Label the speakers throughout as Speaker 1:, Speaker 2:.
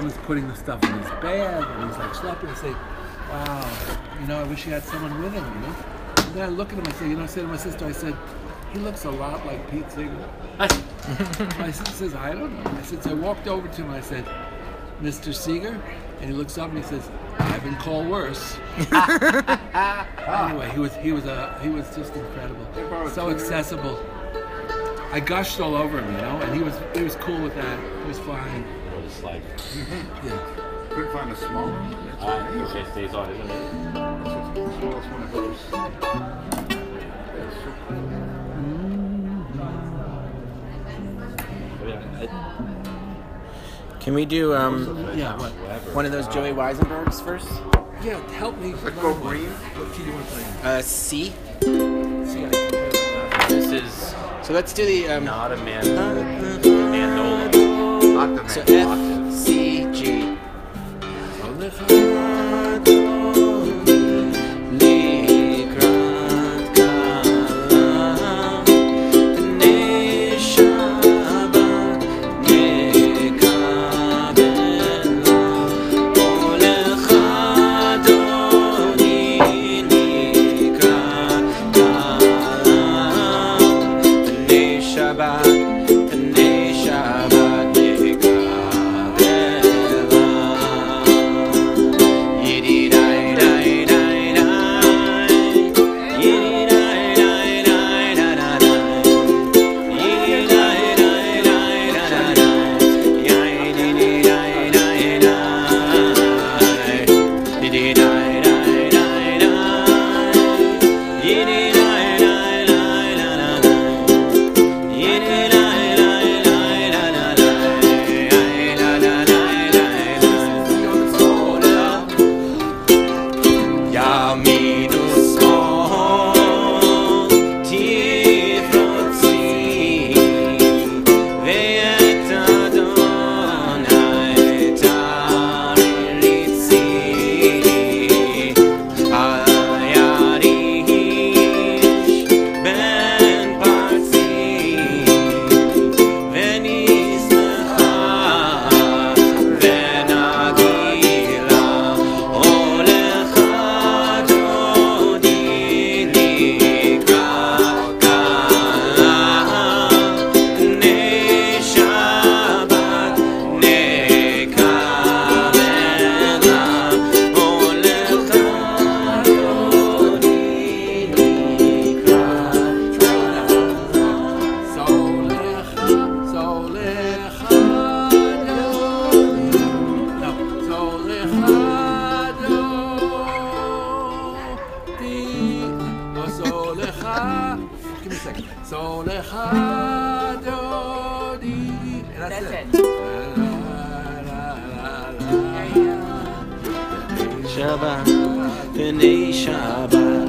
Speaker 1: woman's putting the stuff in his bag, and he's like schlepping. I say, wow, you know, I wish he had someone with him, you know. And then I look at him. I say, you know, I said to my sister, I said, he looks a lot like Pete Seeger. my sister says, I don't know. I said, so I walked over to him. I said, Mr. Seeger, and he looks up and he says, I've been called worse. anyway, he was he was a he was just incredible, so accessible. I gushed all over him, you know, and he was he was cool with that. He was fine.
Speaker 2: What it's like.
Speaker 1: Yeah.
Speaker 3: Couldn't find a small one. That's
Speaker 2: Ah,
Speaker 3: amazing.
Speaker 2: okay, stays on, isn't it?
Speaker 3: Well, it's one of those. That's so cool.
Speaker 2: Yeah, I-
Speaker 4: Can we do um,
Speaker 1: Yeah. What?
Speaker 4: one of those Joey Weisenbergs first?
Speaker 1: Yeah. Help me.
Speaker 3: Let's go green.
Speaker 1: What key do you want to play?
Speaker 4: Uh, C.
Speaker 1: See, I can play that.
Speaker 2: This is
Speaker 4: So let's do the um,
Speaker 2: not a man. Mandola.
Speaker 4: So. F C G.
Speaker 1: Phoenicia by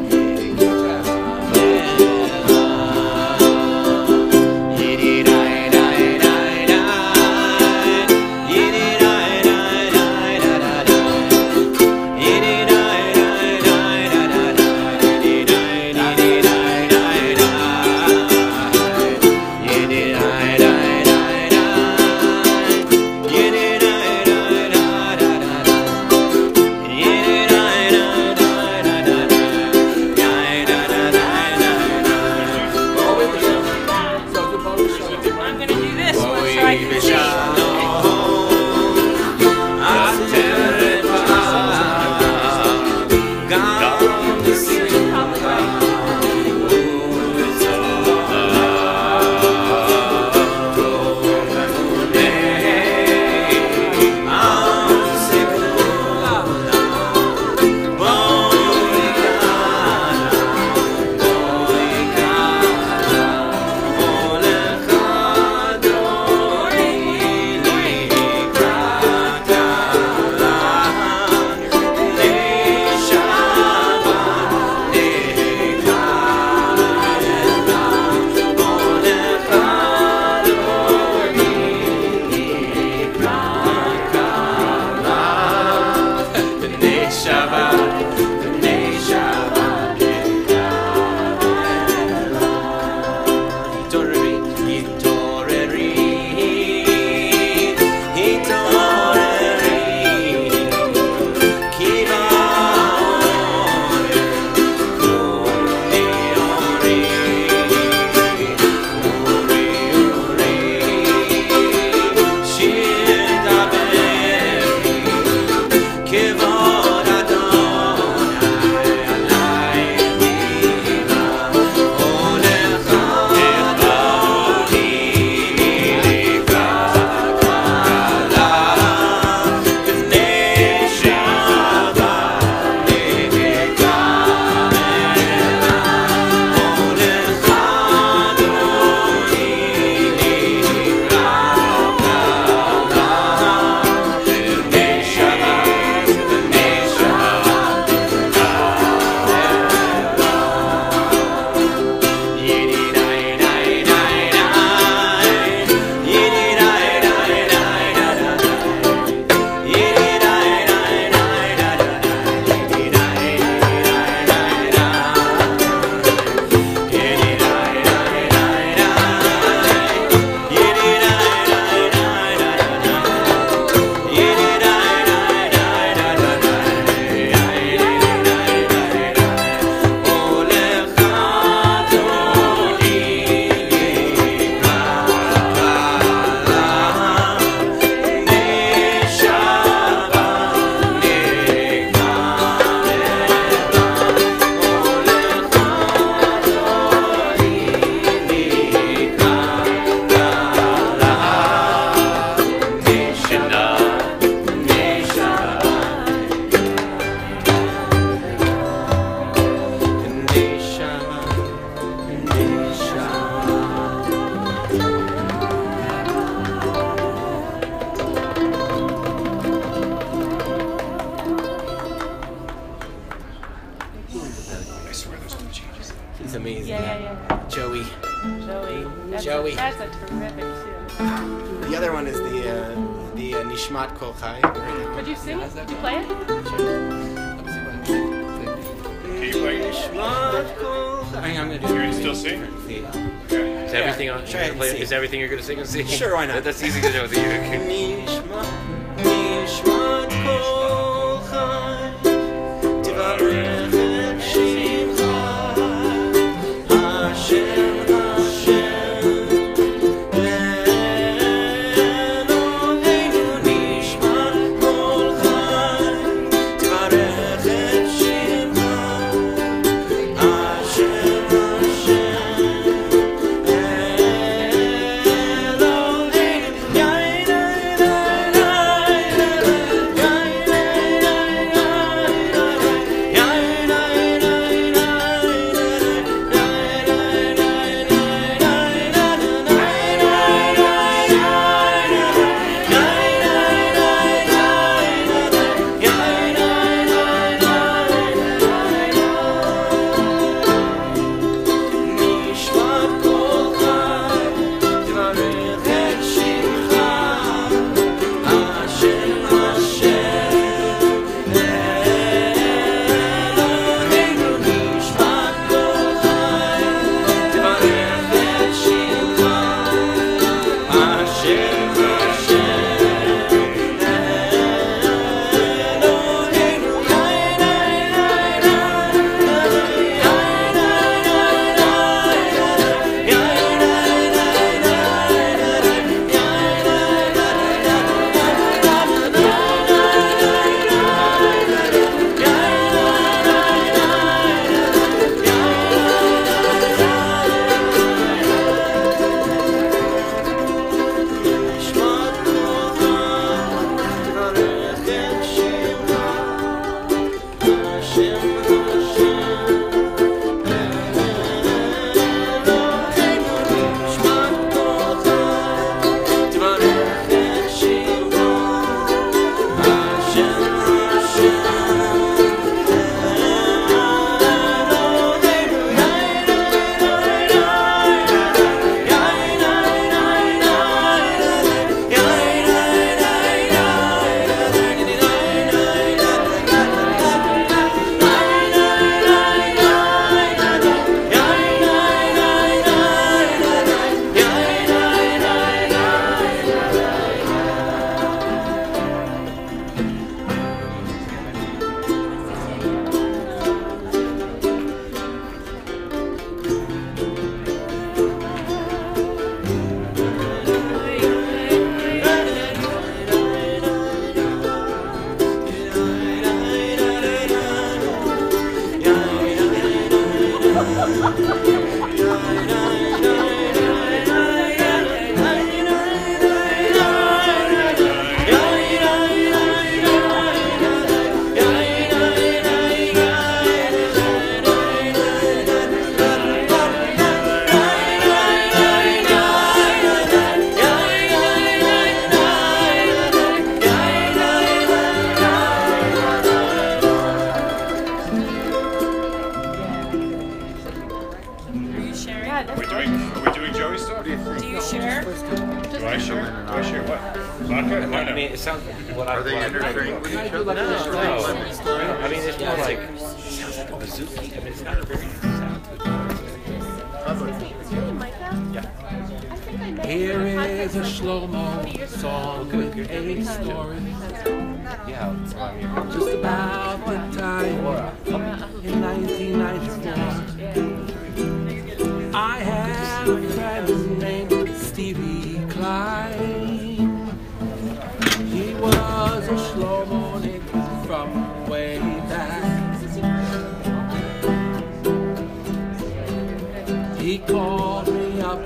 Speaker 1: That's
Speaker 4: easy to do.
Speaker 1: Called me up,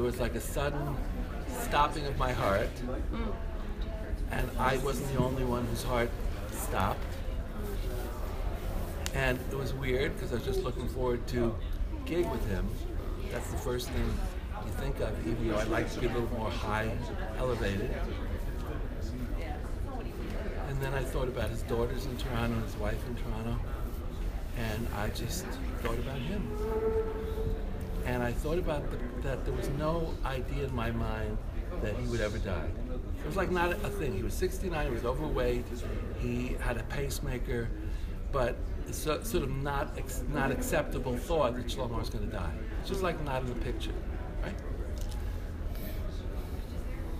Speaker 1: there was like a sudden stopping of my heart, and I wasn't the only one whose heart stopped. And it was weird because I was just looking forward to gig with him. That's the first thing you think of, even though I'd like to be a little more high elevated. And then I thought about his daughters in Toronto, his wife in Toronto, and I just thought about him. And I thought about the, that there was no idea in my mind that he would ever die. It was like not a thing. He was 69, he was overweight, he had a pacemaker, but it's so, sort of not ex, not acceptable thought that Shlomo was going to die. It's just like not in the picture, right?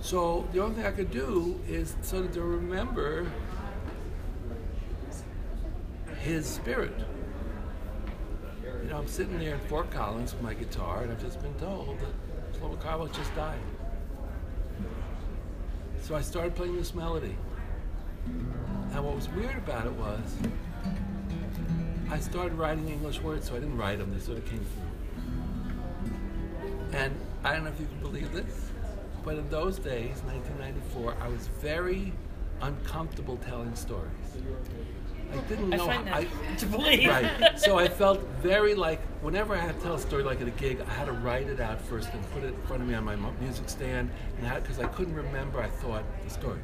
Speaker 1: So the only thing I could do is sort of to remember his spirit. Know, I'm sitting there in Fort Collins with my guitar, and I've just been told that Shlomo Carlebach just died. So I started playing this melody. And what was weird about it was, I started writing English words, so I didn't write them, they sort of came through. And I don't know if you can believe this, but in those days, 1994, I was very uncomfortable telling stories. I didn't
Speaker 5: I
Speaker 1: know.
Speaker 5: find that
Speaker 1: I,
Speaker 5: to believe.
Speaker 1: Right. So I felt very like whenever I had to tell a story like at a gig, I had to write it out first and put it in front of me on my music stand, and because I couldn't remember, I thought the story.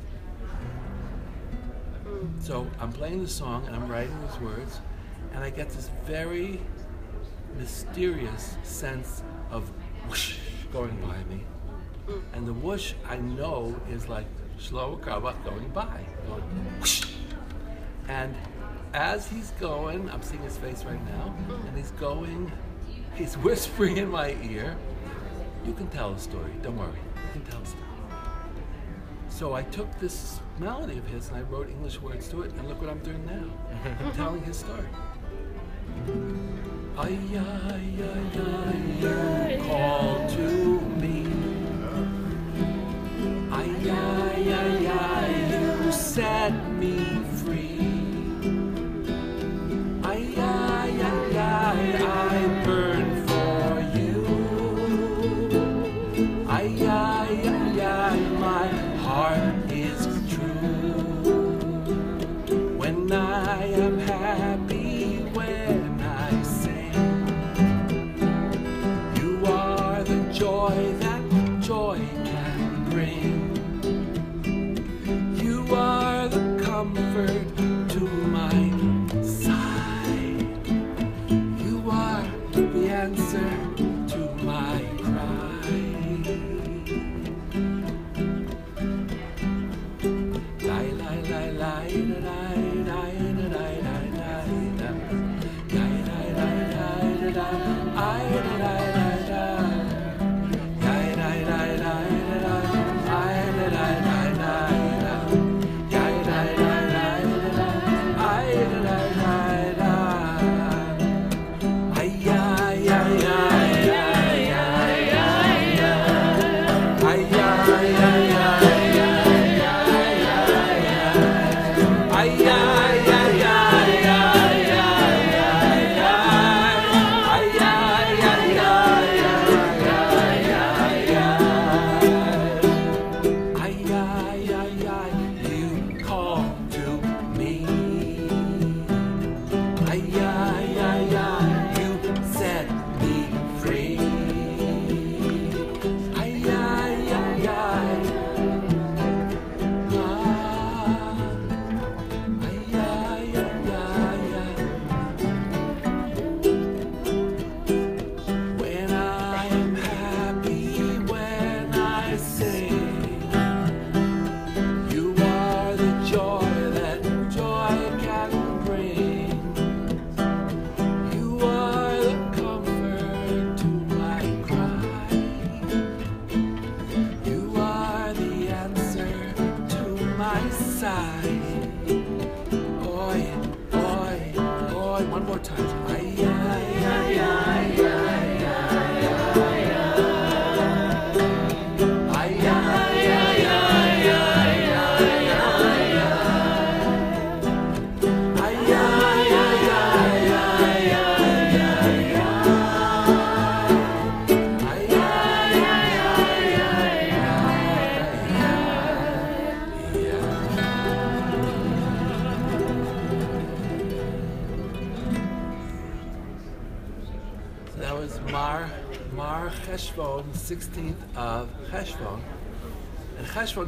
Speaker 1: So I'm playing the song and I'm writing these words, and I get this very mysterious sense of whoosh going by me, and the whoosh I know is like Shlomo Kaba going by, going whoosh. And as he's going, I'm seeing his face right now, mm-hmm. and he's going, he's whispering in my ear, You can tell a story, don't worry, you can tell a story. So I took this melody of his and I wrote English words to it, and look what I'm doing now. I'm mm-hmm. telling his story. Ay, ay, ay, ay, you call to me. Ay, ay, ay, ay, you set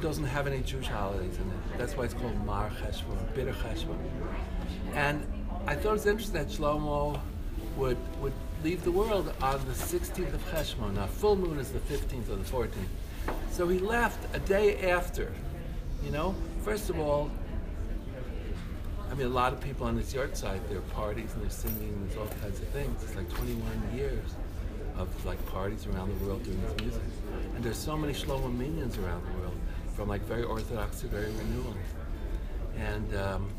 Speaker 1: Doesn't have any Jewish holidays in it. That's why it's called Mar Cheshvan, Bitter Cheshvan. And I thought it was interesting that Shlomo would would leave the world on the 16th of Cheshvan. Now, full moon is the 15th or the 14th. So he left a day after. You know, first of all, I mean, a lot of people on this yahrzeit, there are parties and they're singing, and there's all kinds of things. It's like 21 years of like parties around the world doing this music. And there's so many Shlomo minions around the world, from like very orthodox to very renewal. And um,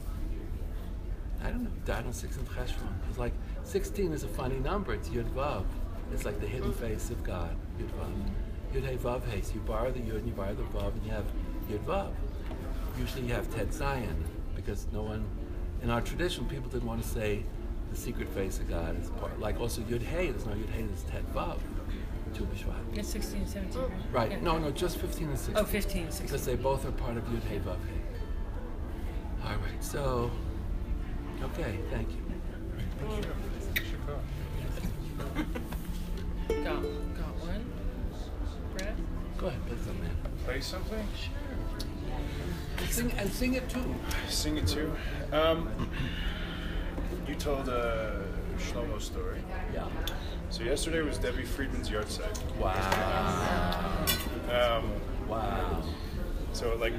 Speaker 1: I don't know, died on 16th Cheshvan. It's like 16 is a funny number, it's Yud Vav. It's like the hidden face of God, Yud Vav. Yud Hey Vav Hey. So you borrow the Yud and you borrow the Vav and you have Yud Vav. Usually you have Tet Zayin because no one, in our tradition, people didn't want to say the secret face of God is part. Like also Yud Hey, there's no Yud Hey, there's Tet Vav. Tu B'Shvat.
Speaker 5: It's 16 17, right?
Speaker 1: Right.
Speaker 5: Yeah.
Speaker 1: No, no, just 15 and 16.
Speaker 5: Oh, 15 and 16.
Speaker 1: Because they both are part of Yud Hey Vav Hey. All right. So, okay. Thank you.
Speaker 5: Got, got one. Brett?
Speaker 1: Go ahead, play something. man.
Speaker 6: Play something?
Speaker 1: And sing and sing it too.
Speaker 6: Sing it too. Um, you told a Shlomo story.
Speaker 1: Yeah.
Speaker 6: So yesterday was Debbie Friedman's yahrzeit.
Speaker 1: Wow.
Speaker 6: Um,
Speaker 1: Wow.
Speaker 6: so at like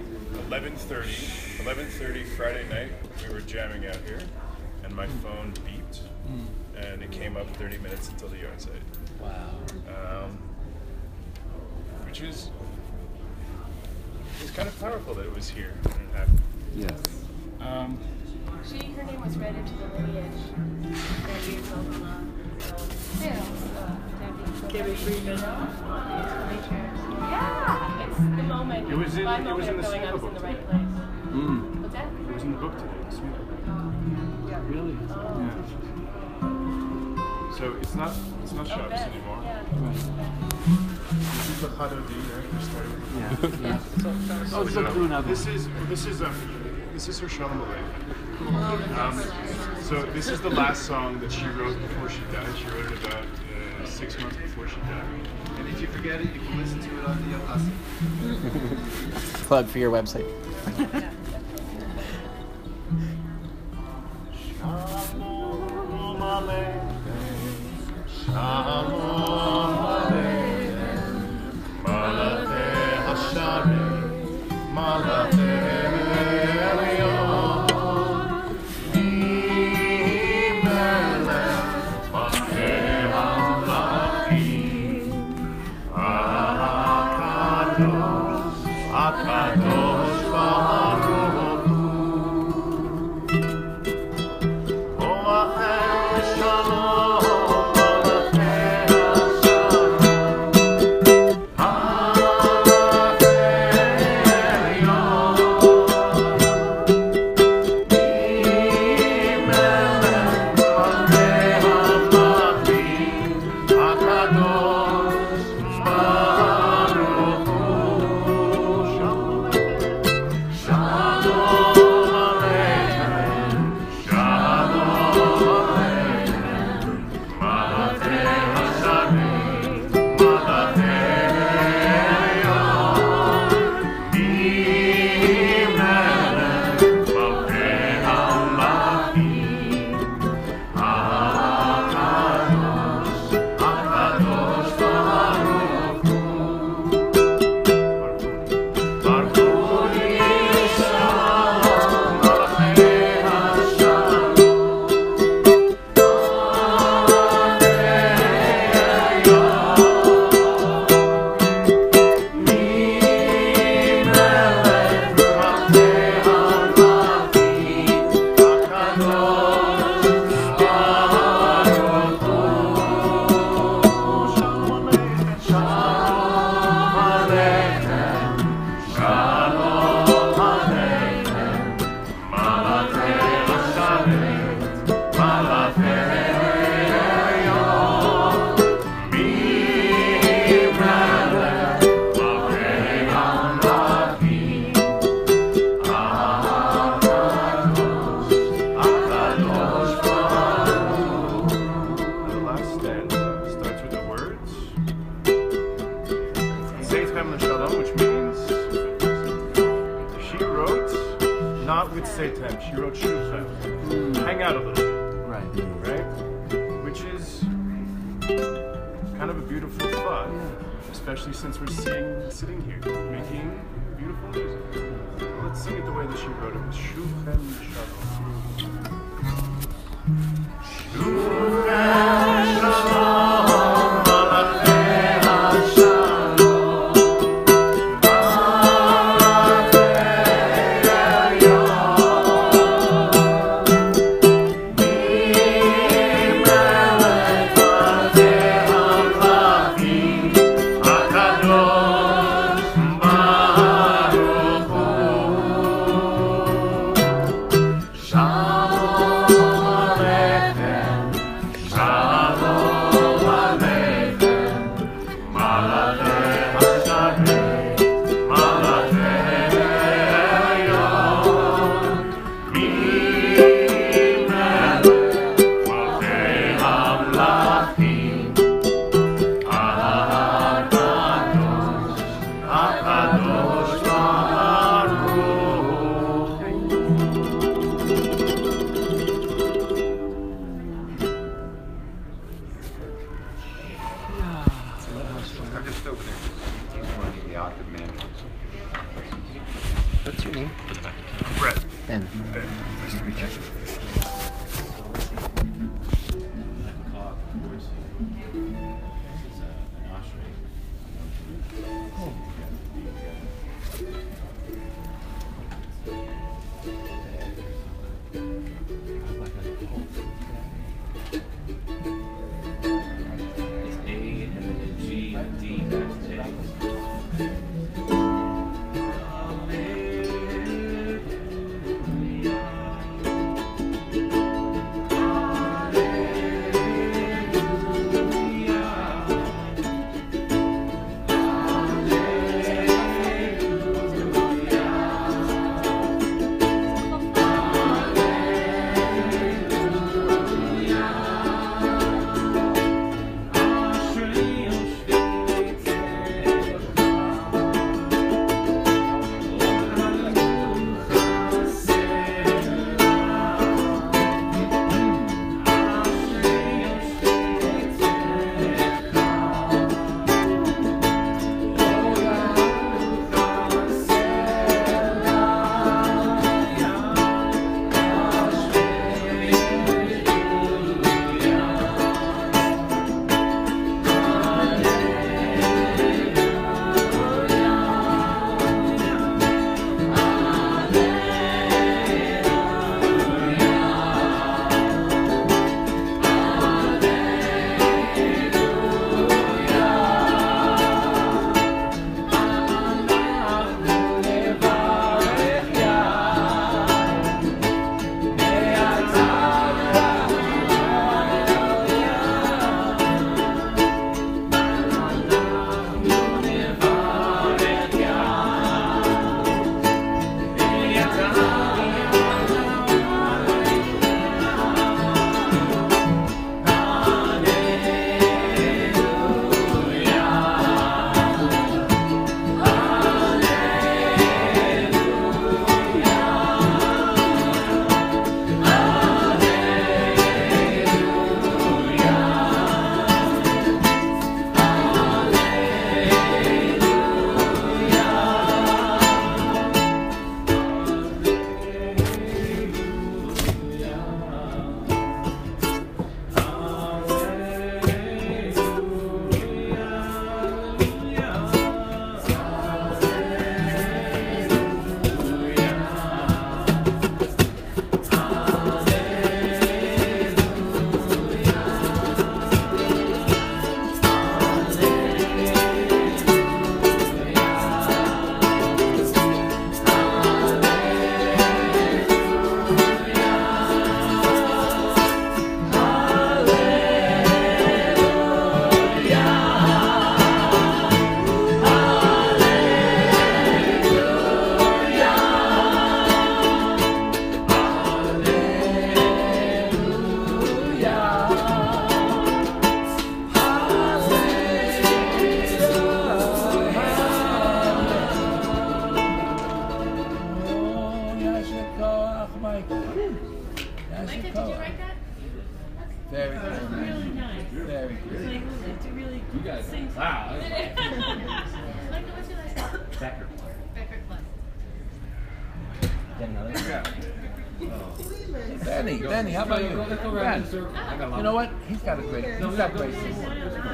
Speaker 6: 11:30, 11:30 Friday night, we were jamming out here, and my phone beeped, and it came up 30 minutes until the yahrzeit,
Speaker 1: Wow.
Speaker 6: um, which is it's kind of powerful that it was here and it happened.
Speaker 1: Yes.
Speaker 6: Um,
Speaker 7: She, her name was read into the lineage. Thirty years old from Debbie.
Speaker 5: Debbie
Speaker 7: Yeah, it's the moment.
Speaker 6: It was in-
Speaker 7: my
Speaker 6: it
Speaker 7: moment
Speaker 6: was in the
Speaker 7: knowing I was in the right
Speaker 6: book.
Speaker 7: place.
Speaker 1: Mm.
Speaker 7: What's that?
Speaker 6: it was in the book today. the Smith book.
Speaker 1: Really?
Speaker 6: Yeah. So it's not it's not
Speaker 7: Oh,
Speaker 6: shops
Speaker 7: Ben.
Speaker 6: anymore.
Speaker 7: Yeah.
Speaker 6: This is the Chado D, right? We started with.
Speaker 1: Yeah. oh, it's a crew now.
Speaker 6: This is this is um this is her Shalom Aleichem. Um, so this is the last song that she wrote before she died. She wrote it about uh, six months before she died.
Speaker 3: And if you forget it, you can listen to it on the Yohasi.
Speaker 4: Plug for your website.
Speaker 6: Shalom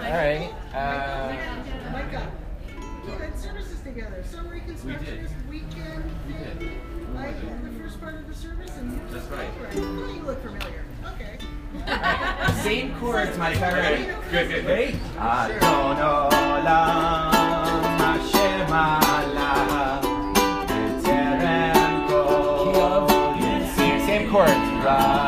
Speaker 6: All right. Uh,
Speaker 2: Micah, we had services together. Some reconstructionist weekend. We did. I the first part of the service and you
Speaker 6: That's right.
Speaker 2: Oh, you look familiar. Okay.
Speaker 6: same chords, my favorite. Good, good, good. Same, same chords.
Speaker 4: Okay,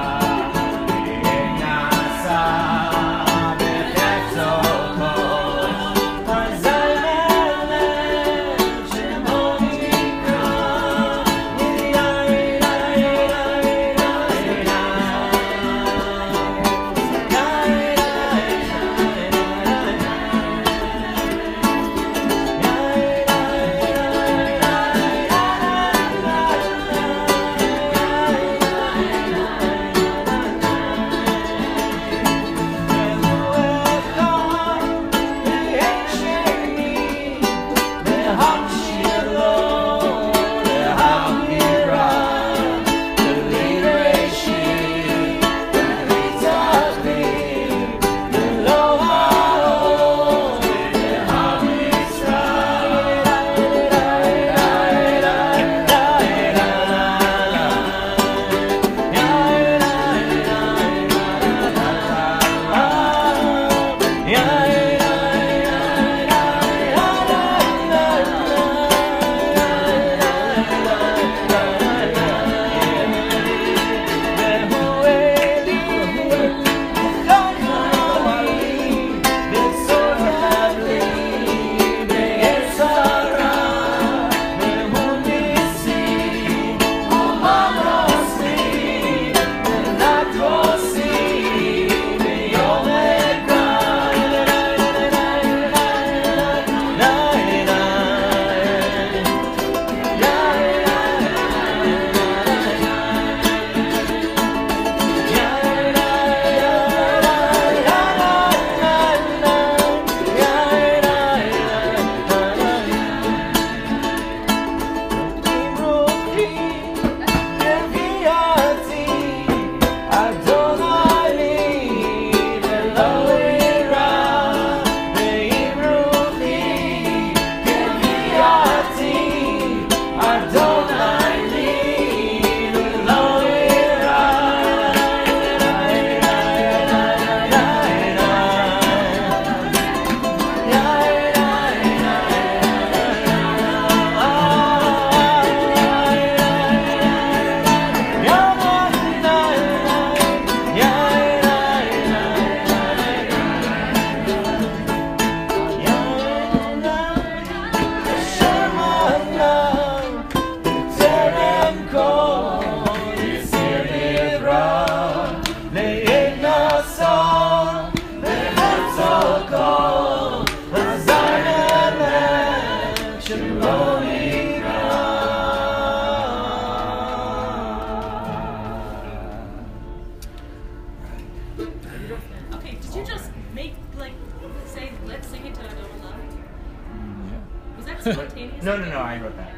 Speaker 6: I wrote that.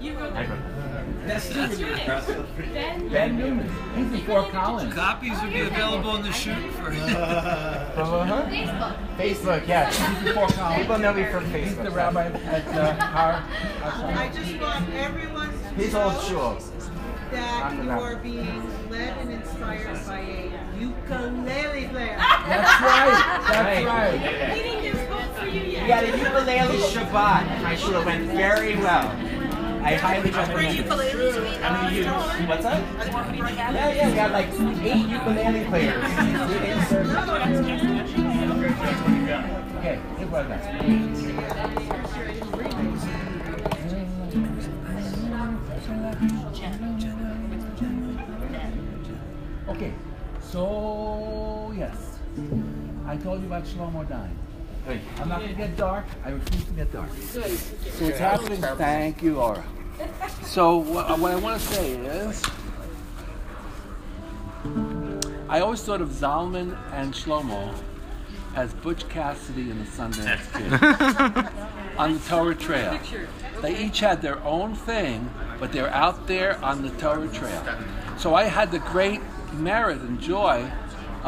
Speaker 4: You wrote
Speaker 6: I
Speaker 4: that.
Speaker 6: wrote that.
Speaker 4: That's your name. Ben.
Speaker 6: Ben Newman.
Speaker 1: He's before Collins.
Speaker 5: Copies would be available in the shoot for.
Speaker 8: Uh Facebook.
Speaker 6: Facebook, yeah.
Speaker 1: Before Collins.
Speaker 6: People know me from
Speaker 1: He's
Speaker 6: Facebook.
Speaker 1: the rabbi at uh, Har.
Speaker 2: I just want everyone to
Speaker 6: His old
Speaker 2: know
Speaker 6: shul.
Speaker 2: that you are being led and inspired by a ukulele player.
Speaker 1: That's right. That's
Speaker 6: Right.
Speaker 1: right.
Speaker 4: We didn't get vote for you
Speaker 6: We
Speaker 4: yet.
Speaker 6: a ukulele Shabbat. My shul went very well. I highly recommend it. I'm gonna. What's up? Yeah, yeah, we got like eight ukulele players.
Speaker 1: Okay, here what I. Okay, so yes, I told you about Shlomo I'm not going to get dark. I refuse to get dark. So it's happening. Thank you, Laura. So what, what I want to say is, I always thought of Zalman and Shlomo as Butch Cassidy and the Sundance Kid on the Torah Trail. They each had their own thing, but they're out there on the Torah Trail. So I had the great merit and joy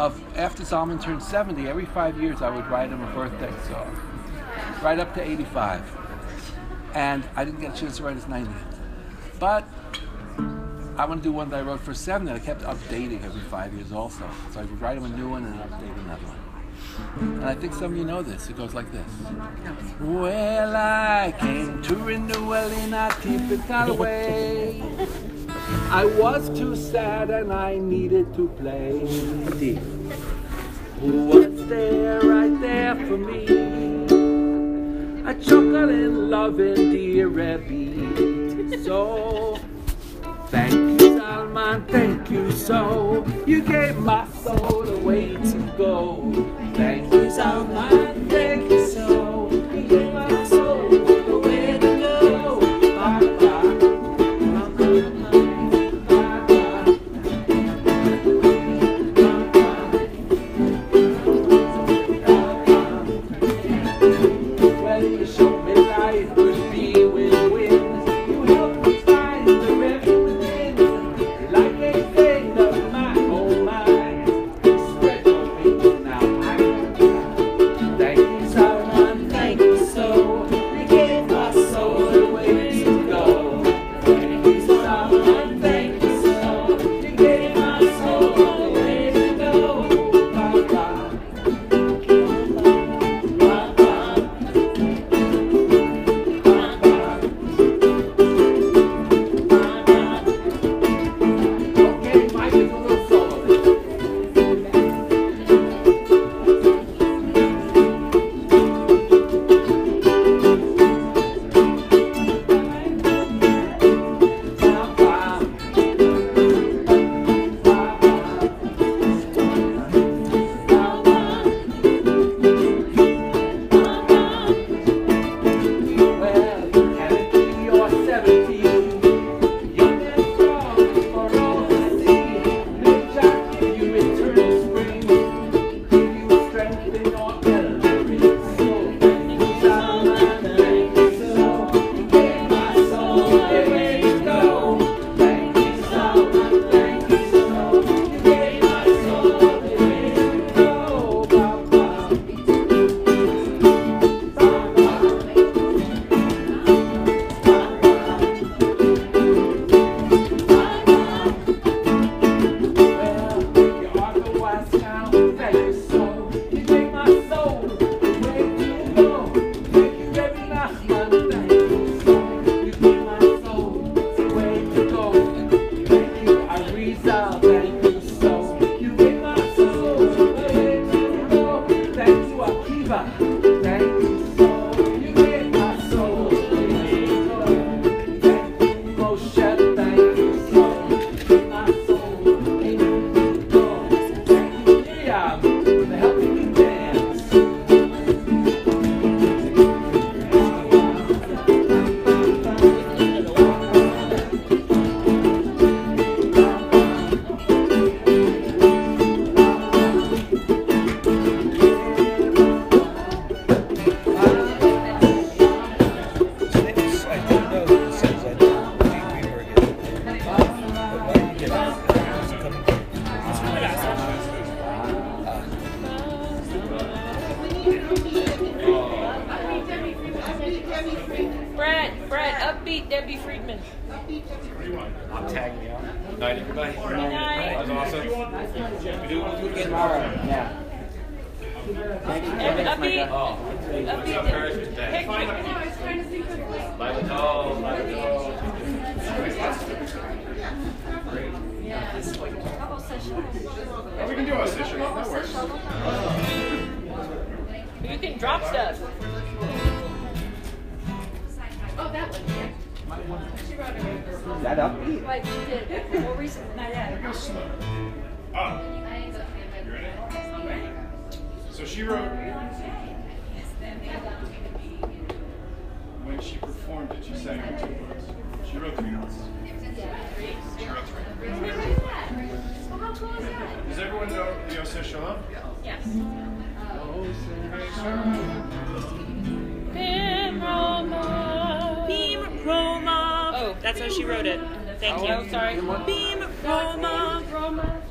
Speaker 1: of after Zalman turned 70, every five years I would write him a birthday song, right up to 85. And I didn't get a chance to write his 90th. But I want to do one that I wrote for 70. I kept updating every five years also. So I would write him a new one and update another one. And I think some of you know this. It goes like this. Well, I came to renew Orleans, I way. I was too sad and I needed to play. Who was there right there for me? A chuckling, loving dear Rebbe. So, thank you, Zalman, thank you so. You gave my soul a way to go. Thank you, Zalman, thank you so.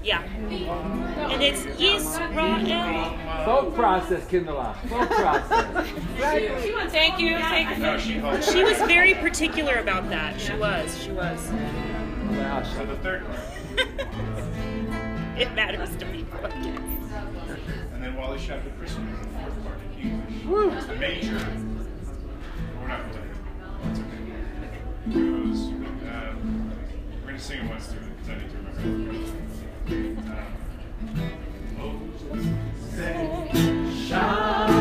Speaker 4: Yeah.
Speaker 5: And
Speaker 9: it's Yisrael.
Speaker 1: Folk process, Kindala. Folk process.
Speaker 9: Thank you. Thank you.
Speaker 6: No, she holds
Speaker 9: She was very particular about that. She was. She was.
Speaker 6: So the third part.
Speaker 9: It matters to me.
Speaker 6: And then Wally Shepard Christmas, the fourth part in English. It's the major. But we're not going to. It's okay. It goes, um, we're going to sing it once through because I need to remember. Um,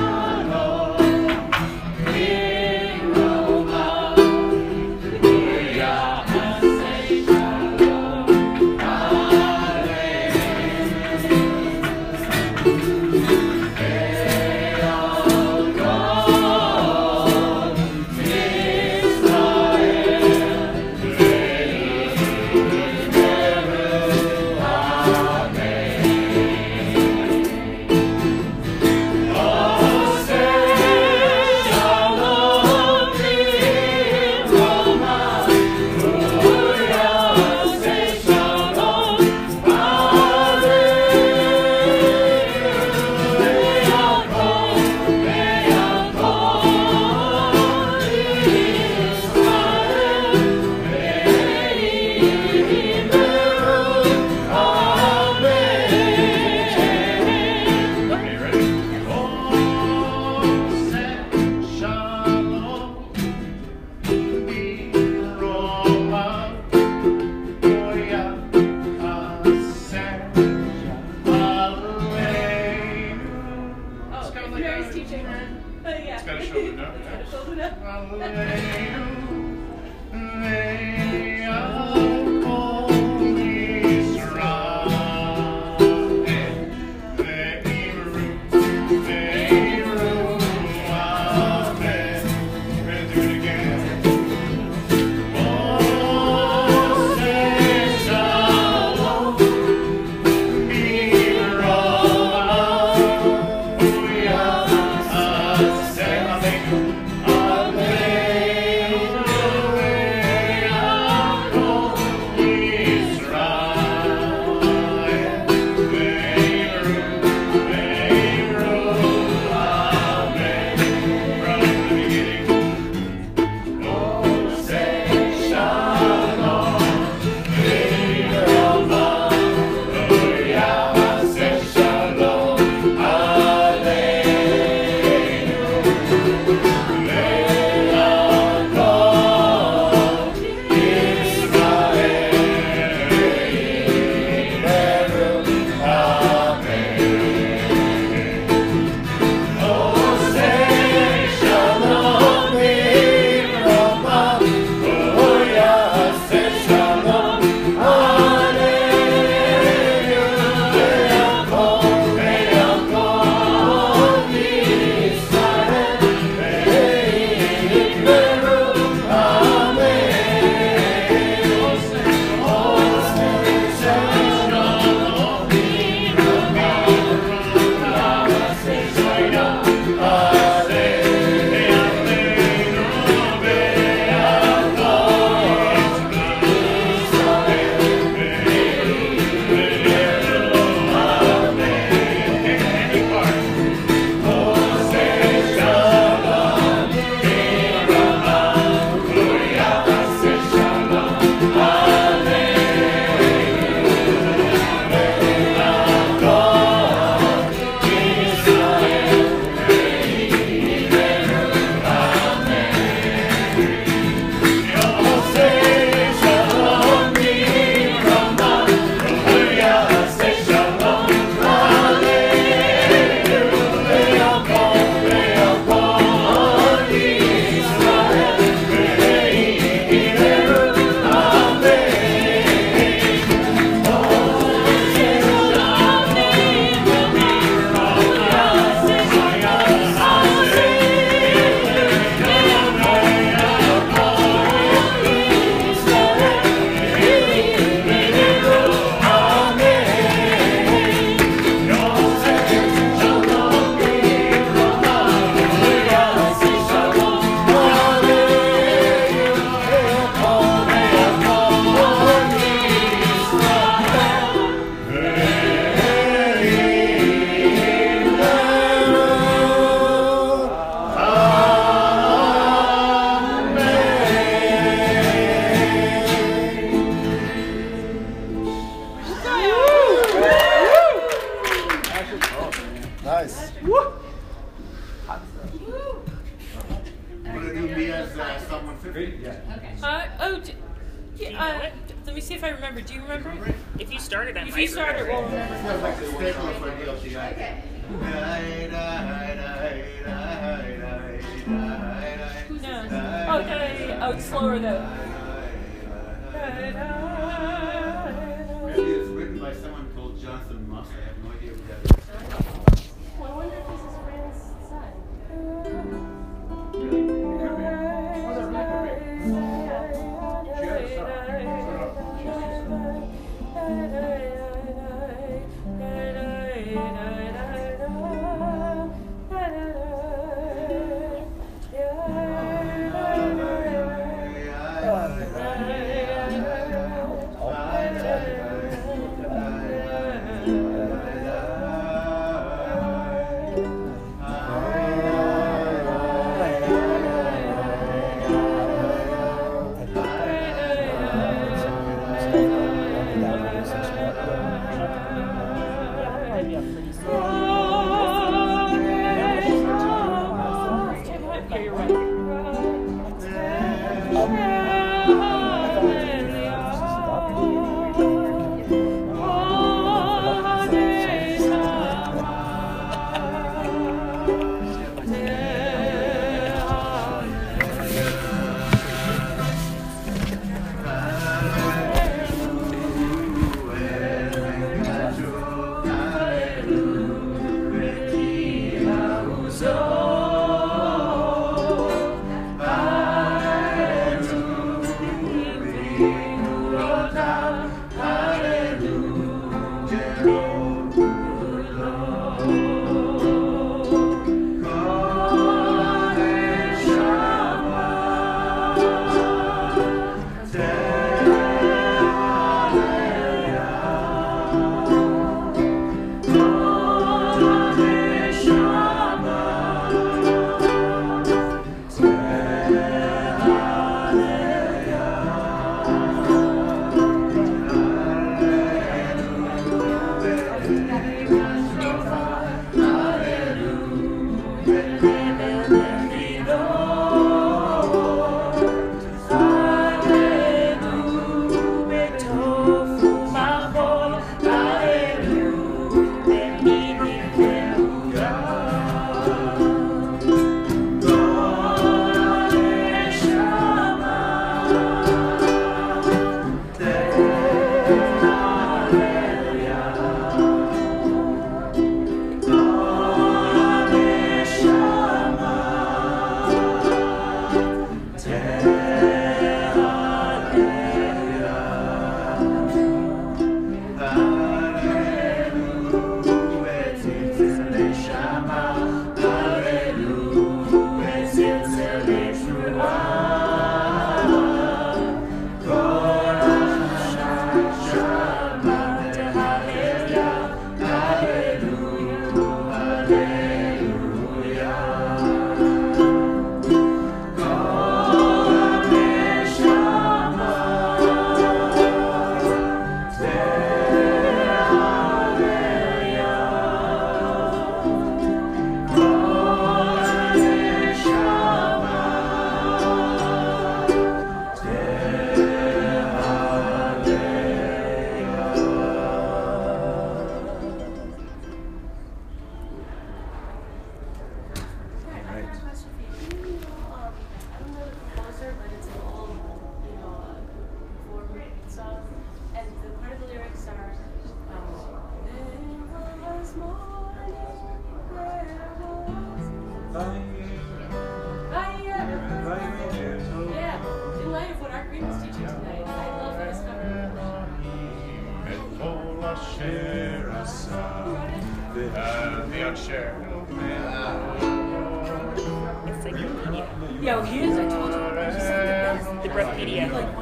Speaker 7: Yeah.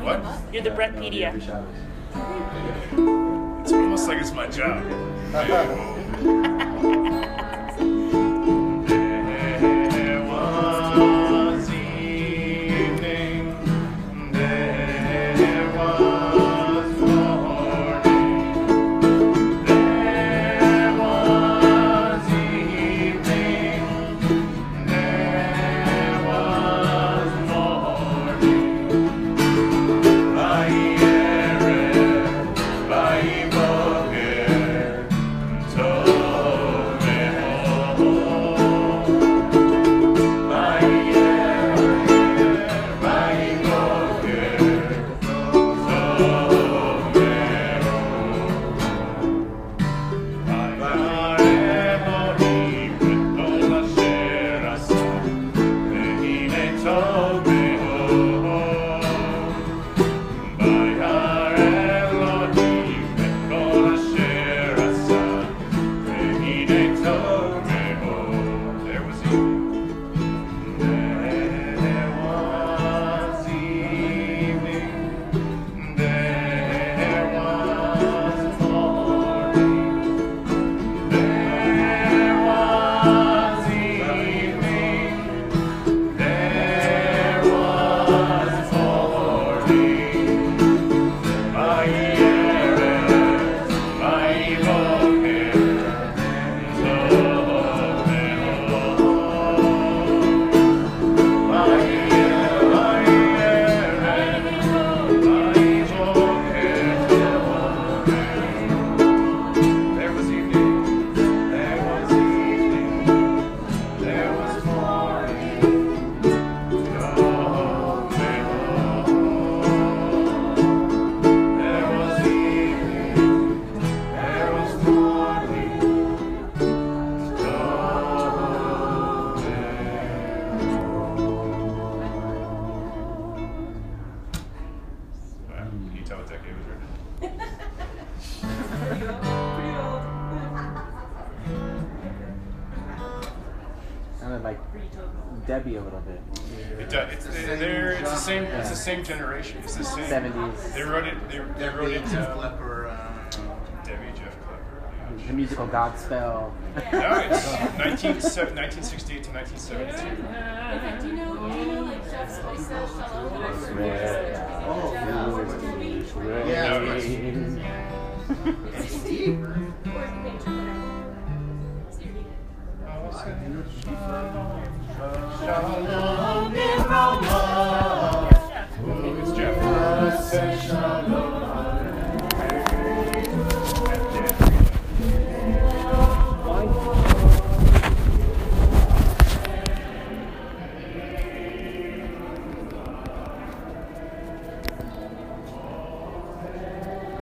Speaker 7: What?
Speaker 9: You're the Brettpedia.
Speaker 6: It's almost like it's my job. 1968 to 1972.